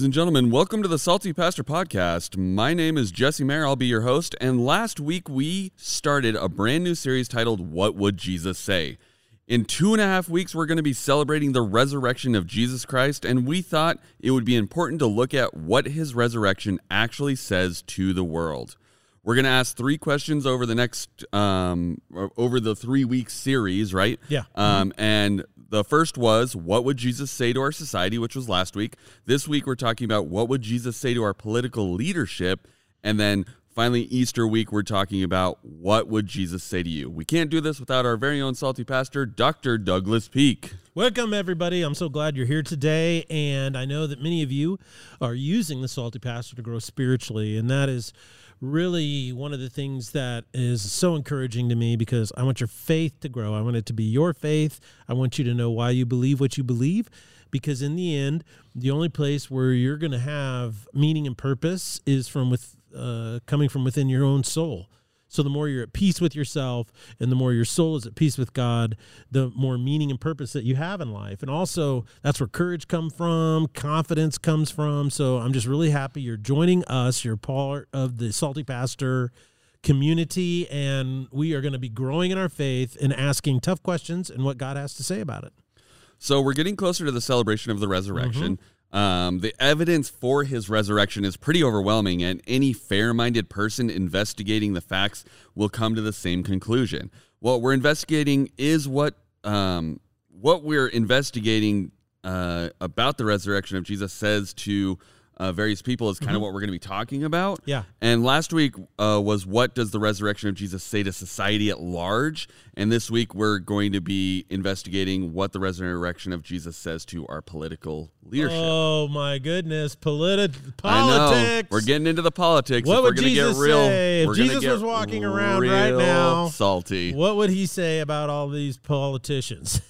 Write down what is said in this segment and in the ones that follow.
Ladies and gentlemen, welcome to the Salty Pastor Podcast. My name is Jesse Mayer. I'll be your host. And last week we started a brand new series titled What Would Jesus Say? In two and a half weeks, we're going to be celebrating the resurrection of Jesus Christ, and we thought it would be important to look at what his resurrection actually says to the world. We're going to ask three questions over the next, um, over the three week series, right? Yeah. Um, and the first was, what would Jesus say to our society, which was last week. This week, we're talking about what would Jesus say to our political leadership. And then finally, Easter week, we're talking about what would Jesus say to you. We can't do this without our very own salty pastor, Dr. Douglas Peake. Welcome, everybody. I'm so glad you're here today. And I know that many of you are using the Salty Pastor to grow spiritually. And that is really one of the things that is so encouraging to me because I want your faith to grow. I want it to be your faith. I want you to know why you believe what you believe because in the end, the only place where you're going to have meaning and purpose is from with uh, coming from within your own soul. So the more you're at peace with yourself and the more your soul is at peace with God, the more meaning and purpose that you have in life. And also that's where courage comes from, confidence comes from. So I'm just really happy you're joining us. You're part of the Salty Pastor community and we are going to be growing in our faith and asking tough questions and what God has to say about it. So we're getting closer to the celebration of the resurrection. Mm-hmm. Um, the evidence for his resurrection is pretty overwhelming, and any fair minded person investigating the facts will come to the same conclusion. What we're investigating is what um, what we're investigating uh, about the resurrection of Jesus says to uh, various people is kind mm-hmm. of what we're going to be talking about. Yeah. And last week uh, was what does the resurrection of Jesus say to society at large? And this week we're going to be investigating what the resurrection of Jesus says to our political leadership. Oh my goodness, Politi- politics! We're getting into the politics. What would Jesus get real, say if Jesus was walking around right now? Salty. What would he say about all these politicians?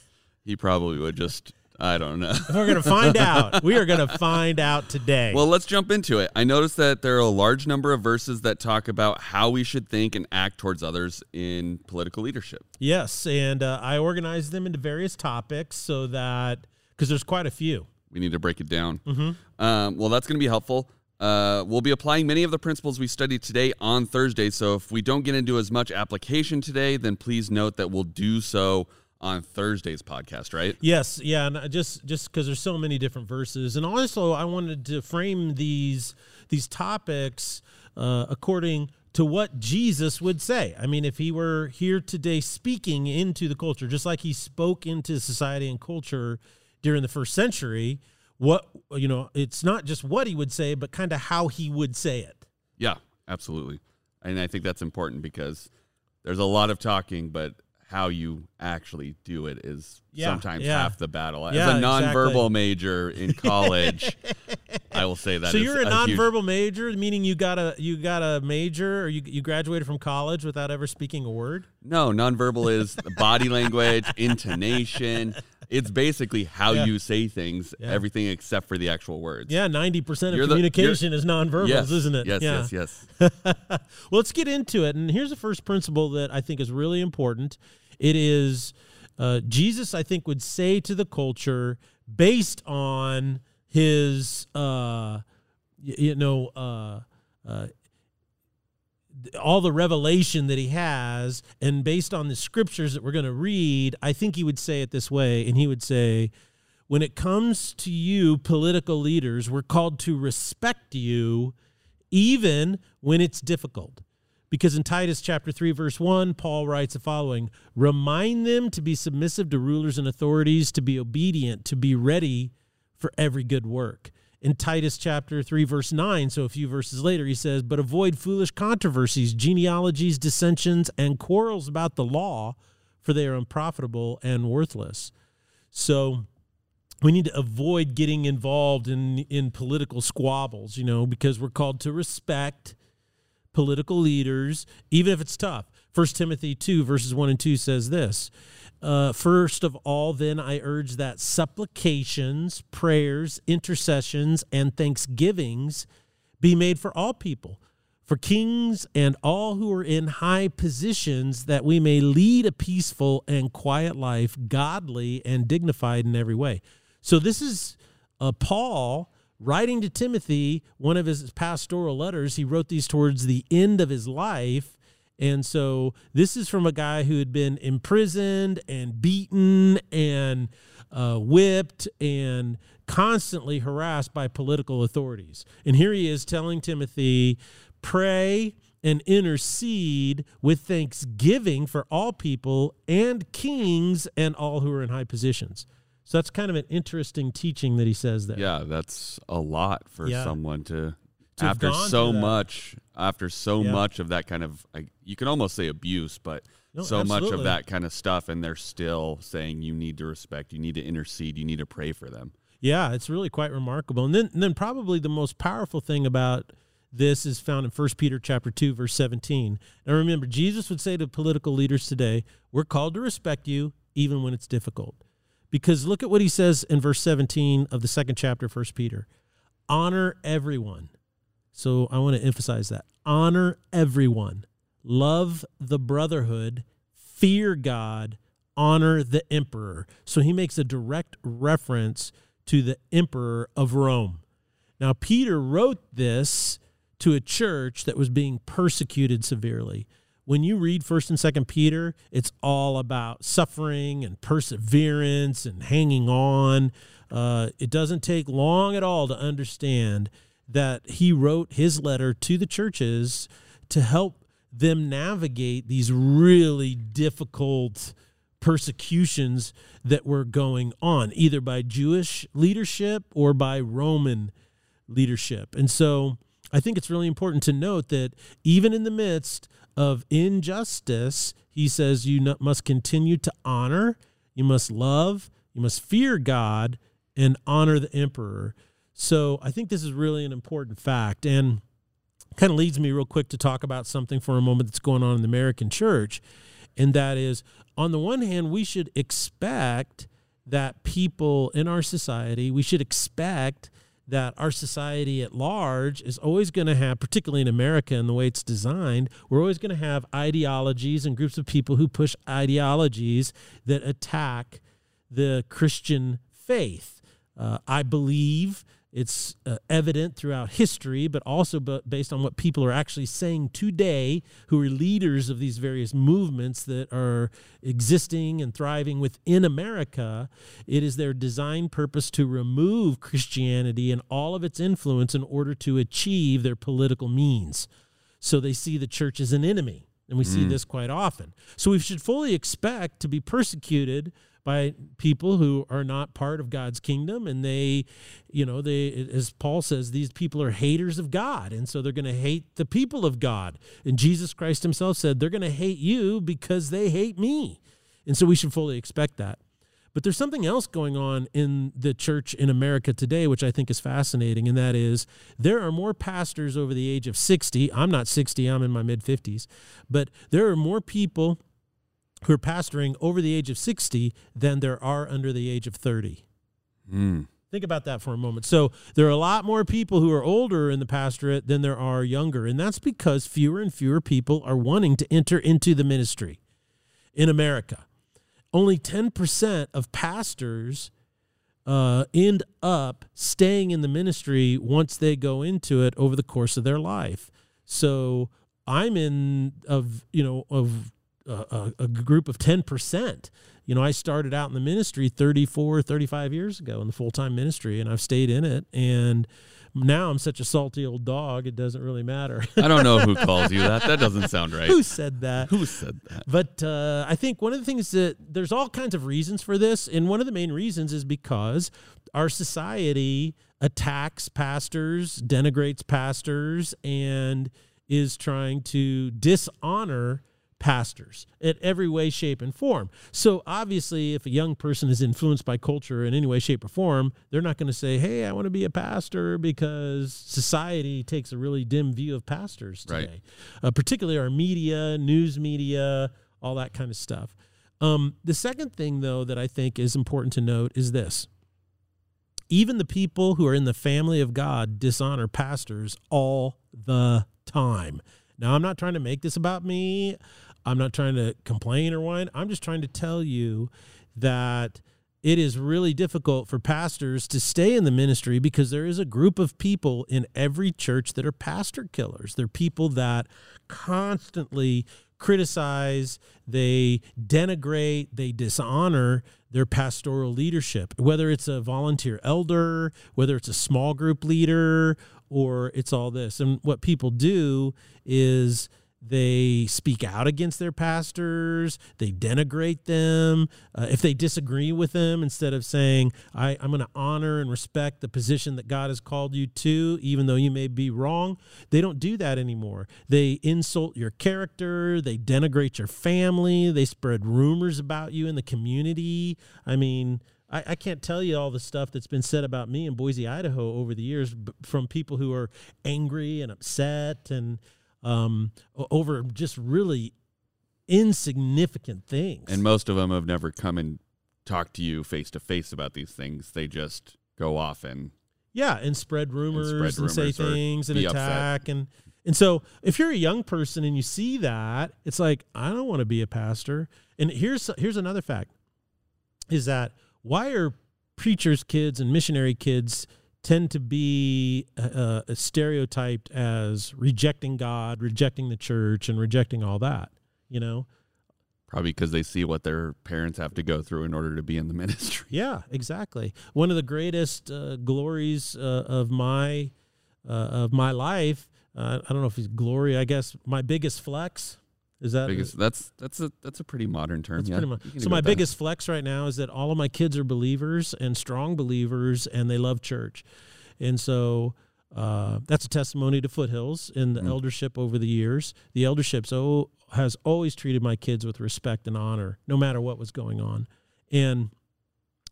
He probably would just I don't know. We're going to find out. We are going to find out today. Well, let's jump into it. I noticed that there are a large number of verses that talk about how we should think and act towards others in political leadership. Yes, and uh, I organized them into various topics so that because there's quite a few. We need to break it down. Mm-hmm. Um, well, that's going to be helpful. Uh, we'll be applying many of the principles we studied today on Thursday. So if we don't get into as much application today, then please note that we'll do so on Thursday's podcast, right? Yes, yeah, and just just because there's so many different verses, and also I wanted to frame these these topics uh, according to what Jesus would say. I mean, if he were here today speaking into the culture, just like he spoke into society and culture during the first century, what you know, it's not just what he would say, but kind of how he would say it. Yeah, absolutely, and I think that's important because there's a lot of talking, but how you actually do it is yeah, sometimes yeah. half the battle. As yeah, a nonverbal exactly. major in college, I will say that. So you're a, a nonverbal huge... major, meaning you got a you got a major, or you you graduated from college without ever speaking a word. No, nonverbal is body language, intonation. It's basically how you say things, everything except for the actual words. Yeah, ninety percent of you're communication the, is nonverbals, yes, isn't it? Yes, yeah. yes, yes. well, let's get into it. And here's the first principle that I think is really important it is uh, Jesus, I think, would say to the culture based on his, uh, you know, uh, uh, all the revelation that he has, and based on the scriptures that we're going to read, I think he would say it this way, and he would say, when it comes to you, political leaders, we're called to respect you even when it's difficult. Because in Titus chapter 3 verse 1, Paul writes the following, "Remind them to be submissive to rulers and authorities, to be obedient, to be ready for every good work." In Titus chapter 3 verse 9, so a few verses later, he says, "But avoid foolish controversies, genealogies, dissensions, and quarrels about the law, for they are unprofitable and worthless." So we need to avoid getting involved in in political squabbles, you know, because we're called to respect political leaders, even if it's tough. First Timothy 2, verses 1 and 2 says this uh, First of all, then I urge that supplications, prayers, intercessions, and thanksgivings be made for all people, for kings and all who are in high positions, that we may lead a peaceful and quiet life, godly and dignified in every way. So this is uh, Paul writing to Timothy, one of his pastoral letters, he wrote these towards the end of his life. And so this is from a guy who had been imprisoned and beaten and uh, whipped and constantly harassed by political authorities. And here he is telling Timothy, pray and intercede with thanksgiving for all people and kings and all who are in high positions. So that's kind of an interesting teaching that he says there. Yeah, that's a lot for Yeah. someone to, after so much after so Yeah. much of that kind of I, you can almost say abuse, but No, so much of that kind of stuff and they're still saying you need to respect, you need to intercede, you need to pray for them. Yeah, it's really quite remarkable. And then and then probably the most powerful thing about this is found in 1 Peter chapter 2 verse 17. Now remember Jesus would say to political leaders today, we're called to respect you even when it's difficult. Because look at what he says in verse 17 of the second chapter of 1 Peter. Honor everyone. So I want to emphasize that. Honor everyone. Love the brotherhood, fear God, honor the emperor. So he makes a direct reference to the emperor of Rome. Now, Peter wrote this to a church that was being persecuted severely. When you read 1st and 2nd Peter, it's all about suffering and perseverance and hanging on. Uh, it doesn't take long at all to understand that he wrote his letter to the churches to help them navigate these really difficult persecutions that were going on, either by Jewish leadership or by Roman leadership. And so I think it's really important to note that even in the midst of injustice, he says you must continue to honor, you must love, you must fear God, and honor the emperor. So I think this is really an important fact. And kind of leads me real quick to talk about something for a moment that's going on in the American church. And that is, on the one hand, we should expect that people in our society, we should expect that our society at large is always going to have, particularly in America and the way it's designed, we're always going to have ideologies and groups of people who push ideologies that attack the Christian faith. Uh, I believe it's uh, evident throughout history, but also based on what people are actually saying today, who are leaders of these various movements that are existing and thriving within America. It is their design purpose to remove Christianity and all of its influence in order to achieve their political means. So they see the church as an enemy. And we see this quite often. So we should fully expect to be persecuted by people who are not part of God's kingdom and they you know they as Paul says these people are haters of God and so they're going to hate the people of God. And Jesus Christ himself said they're going to hate you because they hate me. And so we should fully expect that. But there's something else going on in the church in America today, which I think is fascinating, and that is there are more pastors over the age of 60. I'm not 60, I'm in my mid 50s, but there are more people who are pastoring over the age of 60 than there are under the age of 30. Mm. Think about that for a moment. So there are a lot more people who are older in the pastorate than there are younger, and that's because fewer and fewer people are wanting to enter into the ministry in America. Only 10% of pastors uh, end up staying in the ministry once they go into it over the course of their life. So I'm in of you know of a, a group of 10%. You know, I started out in the ministry 34, 35 years ago in the full time ministry, and I've stayed in it. And now I'm such a salty old dog, it doesn't really matter. I don't know who calls you that. That doesn't sound right. Who said that? Who said that? But uh, I think one of the things that there's all kinds of reasons for this, and one of the main reasons is because our society attacks pastors, denigrates pastors, and is trying to dishonor pastors in every way, shape, and form. So obviously, if a young person is influenced by culture in any way, shape, or form, they're not going to say, "Hey, I want to be a pastor," because society takes a really dim view of pastors Right. today, uh, particularly our media, news media, all that kind of stuff. Um, the second thing, though, that I think is important to note is this. Even the people who are in the family of God dishonor pastors all the time. Now, I'm not trying to make this about me. I'm not trying to complain or whine. I'm just trying to tell you that it is really difficult for pastors to stay in the ministry because there is a group of people in every church that are pastor killers. They're people that constantly criticize, they denigrate, they dishonor their pastoral leadership, whether it's a volunteer elder, whether it's a small group leader, or it's all this. And what people do is they speak out against their pastors. They denigrate them. Uh, if they disagree with them, instead of saying, I, I'm going to honor and respect the position that God has called you to, even though you may be wrong, they don't do that anymore. They insult your character. They denigrate your family. They spread rumors about you in the community. I mean, I, I, can't tell you all the stuff that's been said about me in Boise, Idaho over the years from people who are angry and upset and um, over just really insignificant things. And most of them have never come and talked to you face to face about these things. They just go off and yeah, and spread rumors and, spread rumors and say things and attack upset. and and so if you're a young person and you see that, it's like I don't want to be a pastor. And here's here's another fact is that why are preachers' kids and missionary kids tend to be uh, uh, stereotyped as rejecting God, rejecting the church, and rejecting all that. You know, probably because they see what their parents have to go through in order to be in the ministry. Yeah, exactly. One of the greatest uh, glories uh, of my uh, of my life. Uh, I don't know if it's glory. I guess my biggest flex is that biggest, that's that's a that's a pretty modern term. Yeah. Mo- so my biggest flex right now is that all of my kids are believers and strong believers, and they love church, and so uh, that's a testimony to Foothills in the mm. eldership over the years. The eldership so has always treated my kids with respect and honor, no matter what was going on, and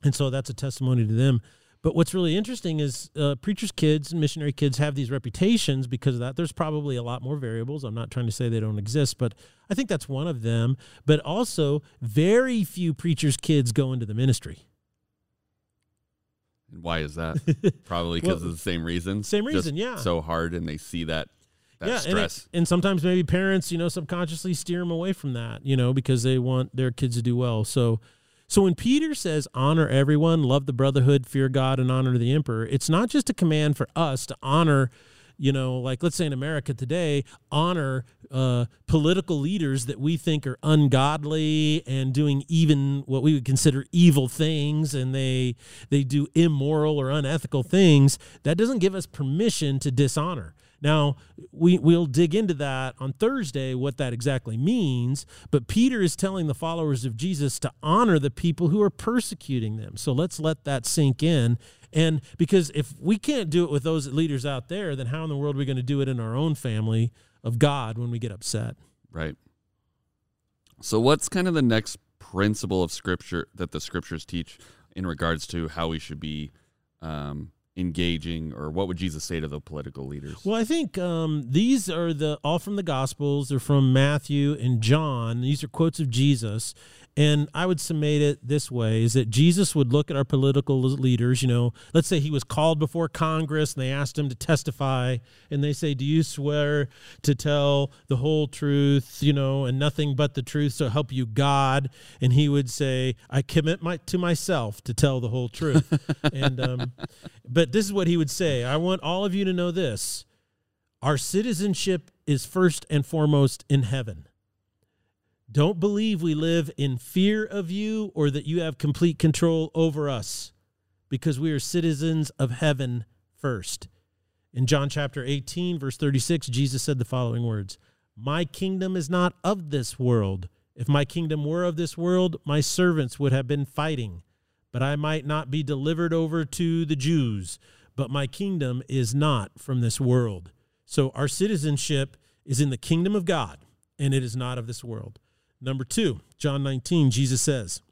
and so that's a testimony to them. But what's really interesting is uh, preachers' kids and missionary kids have these reputations because of that. There's probably a lot more variables. I'm not trying to say they don't exist, but I think that's one of them. But also, very few preachers' kids go into the ministry. And why is that? Probably because well, of the same reason. Same reason, Just yeah. So hard, and they see that that yeah, stress. And, it, and, sometimes maybe parents, you know, subconsciously steer them away from that, you know, because they want their kids to do well. So so when Peter says, honor everyone, love the brotherhood, fear God, and honor the emperor, it's not just a command for us to honor, you know, like let's say in America today, honor uh, political leaders that we think are ungodly and doing even what we would consider evil things and they they do immoral or unethical things. That doesn't give us permission to dishonor. Now, we, we'll dig into that on Thursday, what that exactly means. But Peter is telling the followers of Jesus to honor the people who are persecuting them. So let's let that sink in. And because if we can't do it with those leaders out there, then how in the world are we going to do it in our own family of God when we get upset? Right. So, what's kind of the next principle of Scripture that the Scriptures teach in regards to how we should be um, engaging or what would jesus say to the political leaders? Well i think um, these are the all from the gospels. They're from matthew and john. These are quotes of jesus and I would summate it this way is that Jesus would look at our political leaders, you know, let's say he was called before Congress and they asked him to testify and they say, "Do you swear to tell the whole truth, you know, and nothing but the truth so help you God?" And he would say, "I commit my to myself to tell the whole truth." and um, but this is what he would say, "I want all of you to know this. Our citizenship is first and foremost in heaven." Don't believe we live in fear of you or that you have complete control over us because we are citizens of heaven first. In John chapter 18, verse 36, Jesus said the following words My kingdom is not of this world. If my kingdom were of this world, my servants would have been fighting, but I might not be delivered over to the Jews. But my kingdom is not from this world. So our citizenship is in the kingdom of God, and it is not of this world. Number two, John 19, Jesus says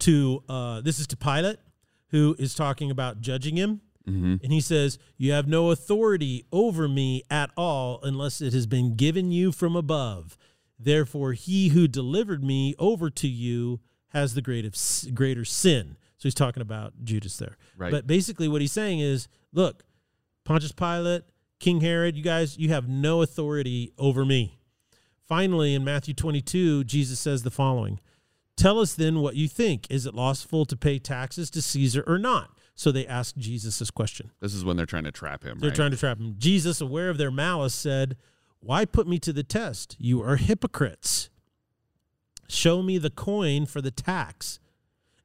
to, uh, this is to Pilate, who is talking about judging him. Mm-hmm. And he says, You have no authority over me at all unless it has been given you from above. Therefore, he who delivered me over to you has the greatest, greater sin. So he's talking about Judas there. Right. But basically, what he's saying is, Look, Pontius Pilate, King Herod, you guys, you have no authority over me. Finally, in Matthew 22, Jesus says the following Tell us then what you think. Is it lawful to pay taxes to Caesar or not? So they asked Jesus this question. This is when they're trying to trap him. They're right? trying to trap him. Jesus, aware of their malice, said, Why put me to the test? You are hypocrites. Show me the coin for the tax.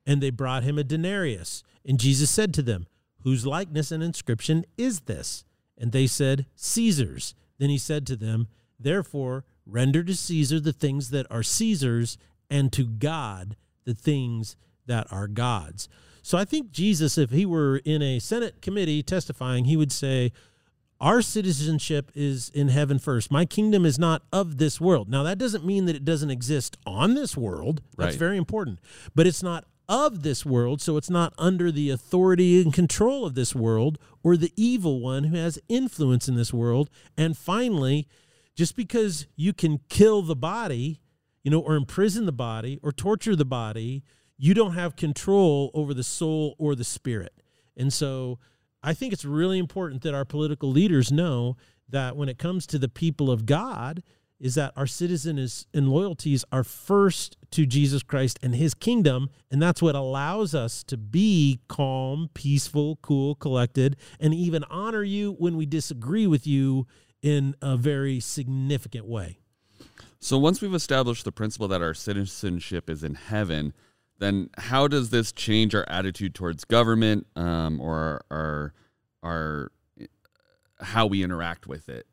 And they brought him a denarius. And Jesus said to them, Whose likeness and inscription is this? And they said, Caesar's. Then he said to them, Therefore, render to Caesar the things that are Caesar's, and to God the things that are God's. So I think Jesus, if he were in a Senate committee testifying, he would say, Our citizenship is in heaven first. My kingdom is not of this world. Now, that doesn't mean that it doesn't exist on this world. That's Right. very important. But it's not of this world, so it's not under the authority and control of this world or the evil one who has influence in this world. And finally, just because you can kill the body, you know, or imprison the body or torture the body, you don't have control over the soul or the spirit. And so I think it's really important that our political leaders know that when it comes to the people of God, is that our citizen is and loyalties are first to Jesus Christ and his kingdom and that's what allows us to be calm, peaceful, cool, collected and even honor you when we disagree with you in a very significant way. So once we've established the principle that our citizenship is in heaven, then how does this change our attitude towards government um, or our our how we interact with it?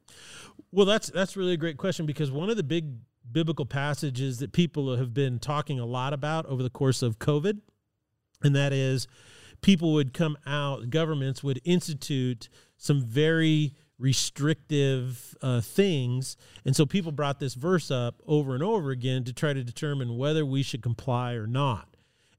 Well, that's that's really a great question because one of the big biblical passages that people have been talking a lot about over the course of COVID, and that is people would come out, governments would institute some very restrictive uh, things, and so people brought this verse up over and over again to try to determine whether we should comply or not.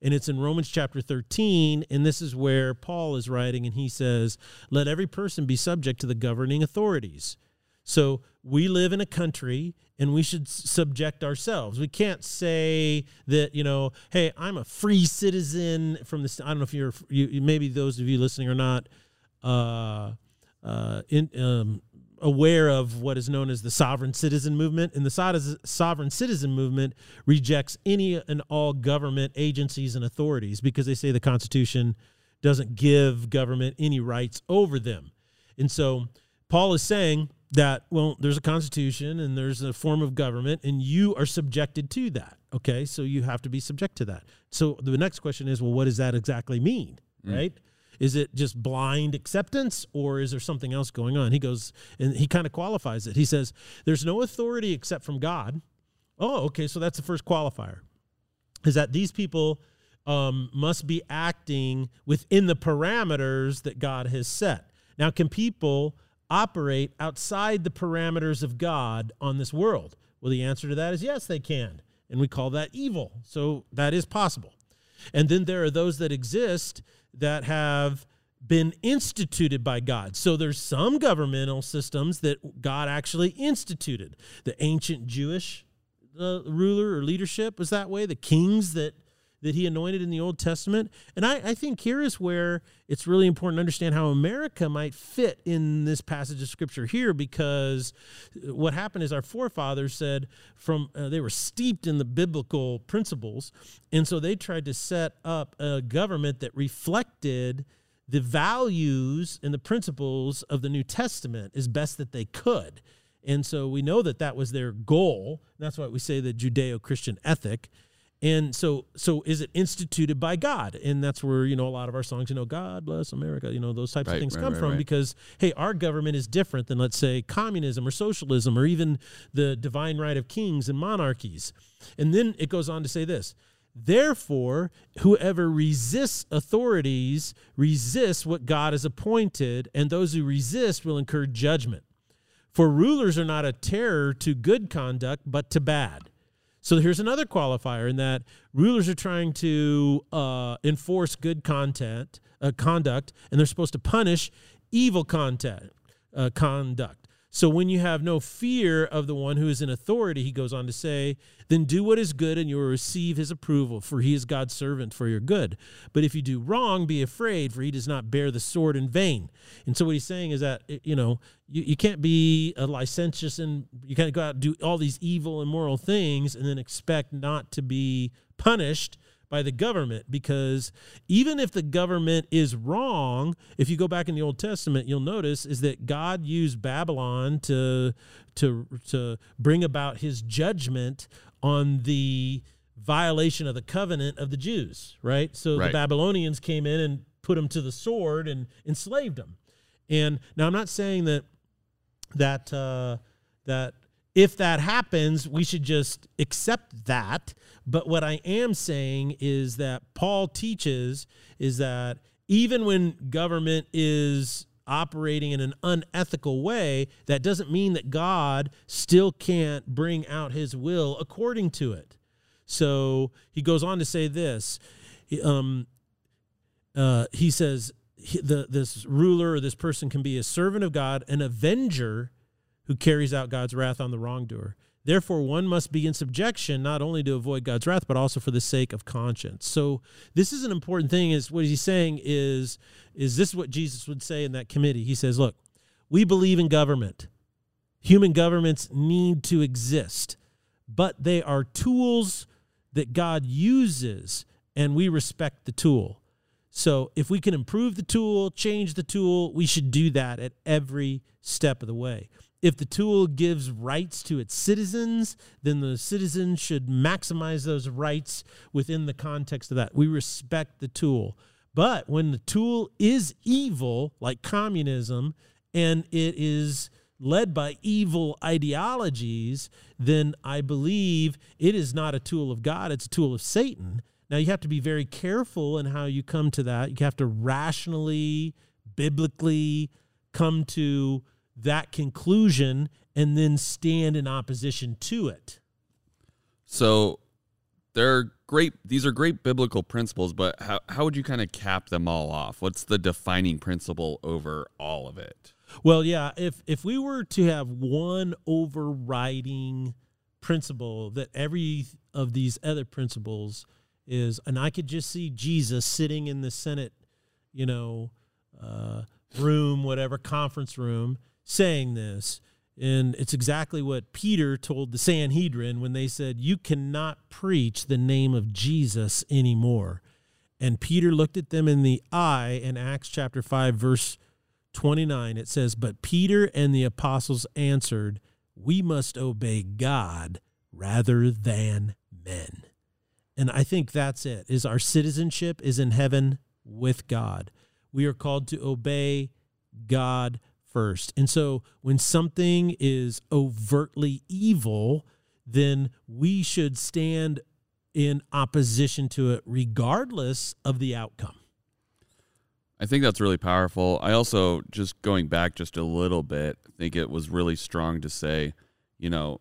And it's in Romans chapter 13, and this is where Paul is writing, and he says, Let every person be subject to the governing authorities. So we live in a country and we should subject ourselves. We can't say that, you know, hey, I'm a free citizen from this. I don't know if you're, you, maybe those of you listening are not uh, uh, in, um, aware of what is known as the sovereign citizen movement. And the sovereign citizen movement rejects any and all government agencies and authorities because they say the Constitution doesn't give government any rights over them. And so Paul is saying that, well, there's a constitution and there's a form of government, and you are subjected to that. Okay. So you have to be subject to that. So the next question is, well, what does that exactly mean? Right? Is it just blind acceptance or is there something else going on? He goes, and he kind of qualifies it. He says, there's no authority except from God. Oh, okay. So that's the first qualifier is that these people um, must be acting within the parameters that God has set. Now, can people operate outside the parameters of God on this world? Well, the answer to that is yes, they can. And we call that evil. So that is possible. And then there are those that exist that have been instituted by God. So there's some governmental systems that God actually instituted. The ancient Jewish uh, ruler or leadership was that way. The kings that that he anointed in the Old Testament. And I, I think here is where it's really important to understand how America might fit in this passage of scripture here, because what happened is our forefathers said from uh, they were steeped in the biblical principles, and so they tried to set up a government that reflected the values and the principles of the New Testament as best that they could. And so we know that that was their goal. That's why we say the Judeo-Christian ethic. And so, so is it instituted by God? And that's where you know a lot of our songs, you know, God bless America, you know, those types Right, of things right, come right, from because hey, our government is different than let's say communism or socialism or even the divine right of kings and monarchies. And then it goes on to say this: Therefore, whoever resists authorities resists what God has appointed, and those who resist will incur judgment. For rulers are not a terror to good conduct, but to bad. So here's another qualifier in that rulers are trying to uh, enforce good content, uh, conduct, and they're supposed to punish evil content, uh, conduct. So when you have no fear of the one who is in authority, he goes on to say, then do what is good and you will receive his approval, for he is God's servant for your good. But if you do wrong, be afraid, for he does not bear the sword in vain. And so what he's saying is that, you know, you, you can't be a licentious and you can't go out and do all these evil, immoral things and then expect not to be punished by the government because even if the government is wrong, if you go back in the Old Testament, you'll notice is that God used Babylon to to to bring about his judgment on the violation of the covenant of the Jews, right? So Right. the Babylonians came in and put them to the sword and enslaved them. And now I'm not saying that that uh, that if that happens, we should just accept that. But what I am saying is that Paul teaches is that even when government is operating in an unethical way, that doesn't mean that God still can't bring out his will according to it. So he goes on to say this. He- Um, uh, he says the, this ruler or this person can be a servant of God, an avenger who carries out God's wrath on the wrongdoer. Therefore, one must be in subjection not only to avoid God's wrath, but also for the sake of conscience. So, this is an important thing. Is what he's saying is is this what Jesus would say in that committee? He says, "Look, we believe in government. Human governments need to exist, but they are tools that God uses, and we respect the tool. So if we can improve the tool, change the tool, we should do that at every step of the way. If the tool gives rights to its citizens, then the citizens should maximize those rights within the context of that. We respect the tool. But when the tool is evil, like communism, and it is led by evil ideologies, then I believe it is not a tool of God, it's a tool of Satan. Now you have to be very careful in how you come to that. You have to rationally, biblically come to that conclusion and then stand in opposition to it. So they're great. These are great biblical principles, but how, how would you kind of cap them all off? What's the defining principle over all of it? Well, yeah, if if we were to have one overriding principle that every of these other principles is, and I could just see Jesus sitting in the Senate, you know, uh, room, whatever conference room, saying this, and it's exactly what Peter told the Sanhedrin when they said, "You cannot preach the name of Jesus anymore." And Peter looked at them in the eye in Acts chapter 5 verse 29 it says but Peter and the apostles answered we must obey God rather than men. And I think that's it. Is our citizenship is in heaven with God. We are called to obey God first. And so when something is overtly evil, then we should stand in opposition to it regardless of the outcome. I think that's really powerful. I also, just going back just a little bit, I think it was really strong to say, you know,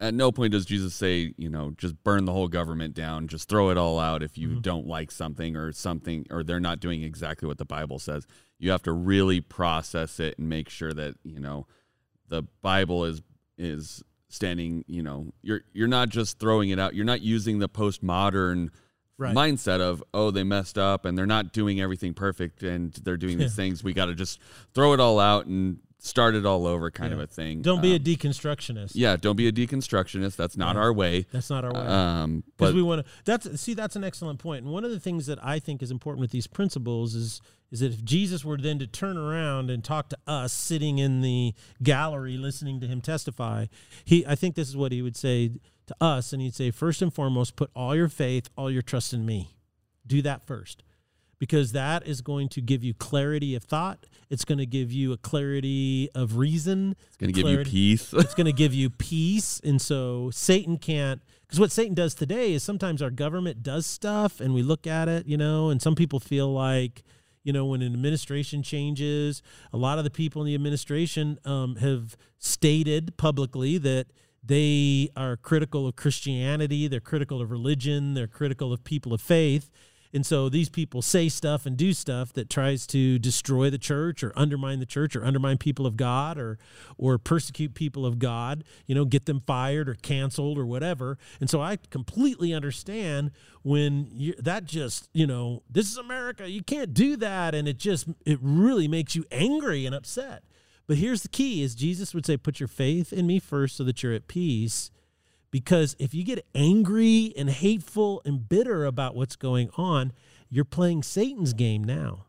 at no point does Jesus say, you know, just burn the whole government down, just throw it all out if you Mhm. don't like something or something, or they're not doing exactly what the Bible says. You have to really process it and make sure that, you know, the Bible is, is, standing you know you're you're not just throwing it out you're not using the postmodern Right. mindset of oh they messed up and they're not doing everything perfect and they're doing these things we got to just throw it all out and start it all over kind of a thing Don't be a Um, deconstructionist. yeah don't be a deconstructionist that's not Yeah. our way That's not our way. um because we want to that's see that's an excellent point. point and one of the things that i think is important with these principles is is that if jesus were then to turn around and talk to us sitting in the gallery listening to him testify he i think this is what he would say to us and he'd say first and foremost put all your faith all your trust in me do that first because that is going to give you clarity of thought. It's going to give you a clarity of reason. It's going to give you peace. It's going to give you peace. And so satan can't because what satan does today is sometimes our government does stuff and we look at it you know and some people feel like you know when an administration changes a lot of the people in the administration um, have stated publicly that they are critical of christianity they're critical of religion they're critical of people of faith and so these people say stuff and do stuff that tries to destroy the church or undermine the church or undermine people of God or or persecute people of God, you know, get them fired or canceled or whatever. And so I completely understand when you that just, you know, this is America, you can't do that and it just it really makes you angry and upset. But here's the key is Jesus would say put your faith in me first so that you're at peace Because if you get angry and hateful and bitter about what's going on, you're playing Satan's game now.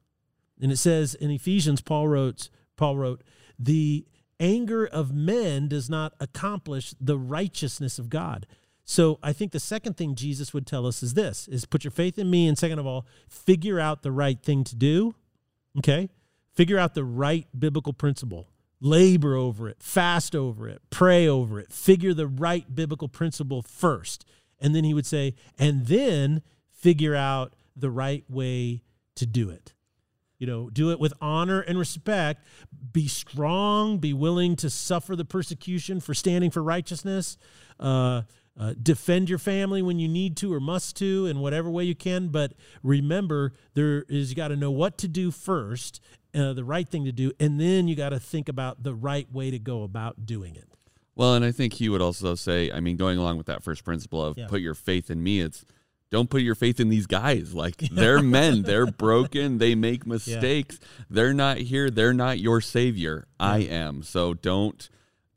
And it says in Ephesians, Paul wrote, Paul wrote, the anger of men does not accomplish the righteousness of God. So I think the second thing Jesus would tell us is this is put your faith in me and second of all, figure out the right thing to do. Okay? Figure out the right biblical principle. Labor over it, fast over it, pray over it, figure the right biblical principle first. And then he would say, and then figure out the right way to do it. You know, do it with honor and respect. Be strong. Be willing to suffer the persecution for standing for righteousness. Uh, uh, defend your family when you need to or must to in whatever way you can. But remember, there is you got to know what to do first, uh, the right thing to do, and then you got to think about the right way to go about doing it. Well, and I think he would also say, I mean, going along with that first principle of Yeah. put your faith in me, it's don't put your faith in these guys. Like they're men, they're broken, they make mistakes. They're not here, they're not your savior. I am. So don't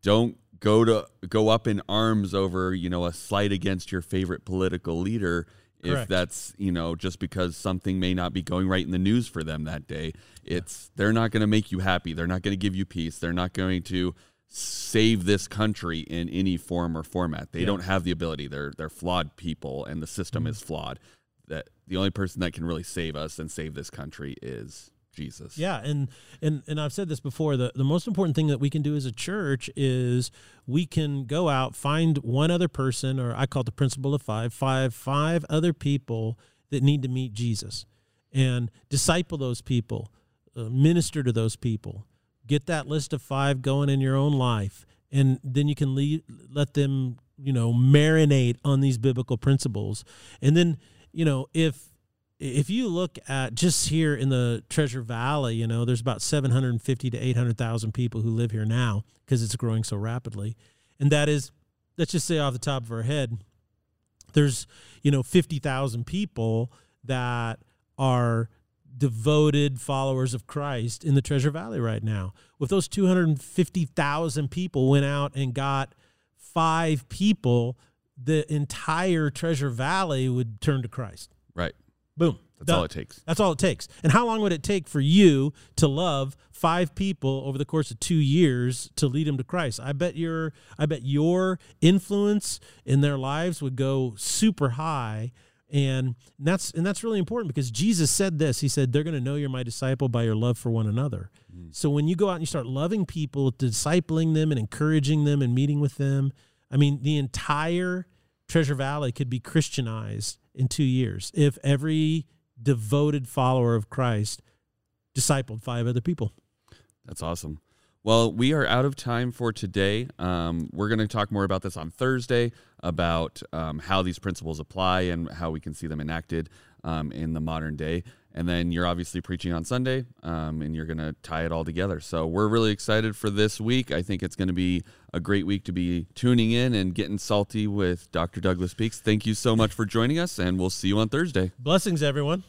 don't go to go up in arms over, you know, a slight against your favorite political leader if that's, you know, just because something may not be going right in the news for them that day. It's they're not going to make you happy. They're not going to give you peace. They're not going to save this country in any form or format. They Yeah. don't have the ability. They're they're flawed people and the system Mm-hmm. is flawed. That the only person that can really save us and save this country is Jesus. Yeah, and and and I've said this before. The the most important thing that we can do as a church is we can go out, find one other person, or I call it the principle of five, five, five other people that need to meet Jesus, and disciple those people, uh, minister to those people, get that list of five going in your own life, and then you can leave, let them you know marinate on these biblical principles, and then you know if if you look at just here in the Treasure Valley, you know, there's about 750 to 800,000 people who live here now because it's growing so rapidly. And that is, let's just say off the top of our head, there's, you know, 50,000 people that are devoted followers of Christ in the Treasure Valley right now. If those 250,000 people went out and got five people, the entire Treasure Valley would turn to Christ. Right. Boom. That's Done. all it takes. That's all it takes. And how long would it take for you to love five people over the course of two years to lead them to Christ? I bet your I bet your influence in their lives would go super high. And that's and that's really important because Jesus said this. He said, They're gonna know you're my disciple by your love for one another. Mm. So when you go out and you start loving people, discipling them and encouraging them and meeting with them, I mean, the entire Treasure Valley could be Christianized in two years if every devoted follower of Christ discipled five other people. That's awesome. Well, we are out of time for today. Um, we're going to talk more about this on Thursday about um, how these principles apply and how we can see them enacted um, in the modern day. And then you're obviously preaching on Sunday, um, and you're going to tie it all together. So we're really excited for this week. I think it's going to be a great week to be tuning in and getting salty with Dr. Douglas Peakes. Thank you so much for joining us, and we'll see you on Thursday. Blessings, everyone.